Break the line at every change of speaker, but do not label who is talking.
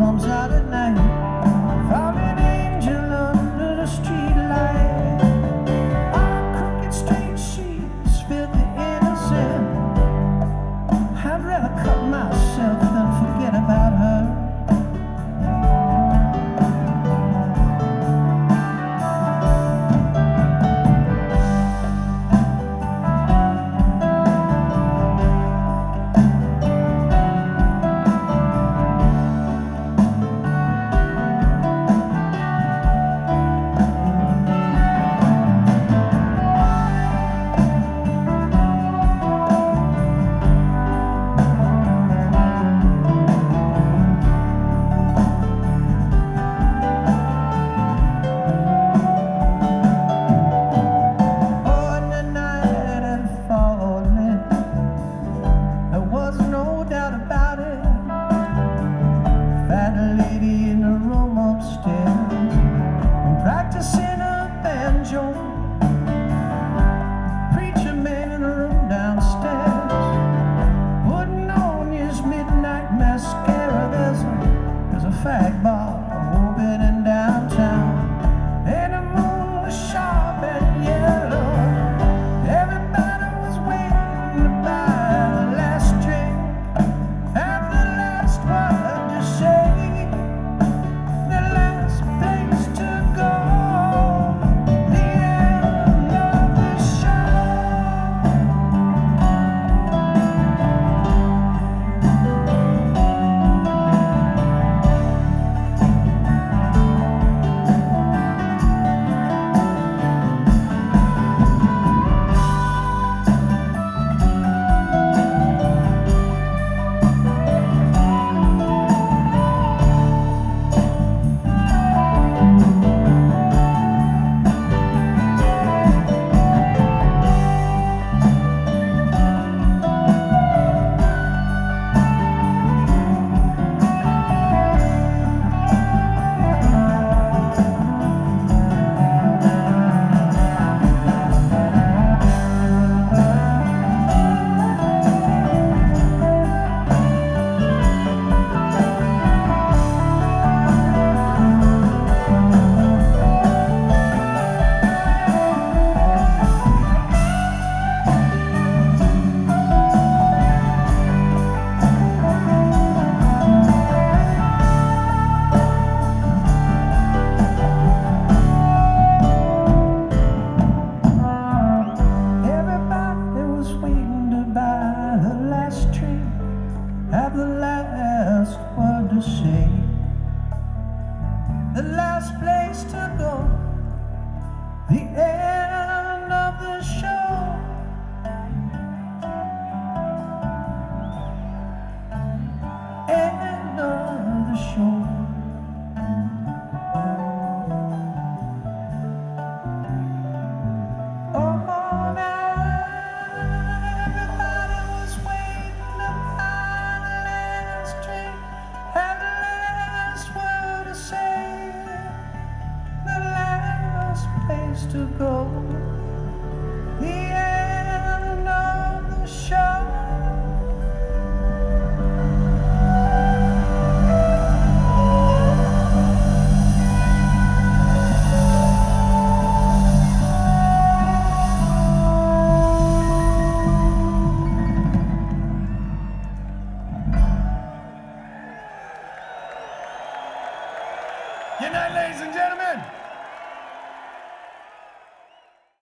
comes out at night. fallen angel under Street light, our crooked straight sheets fit the innocent. to go.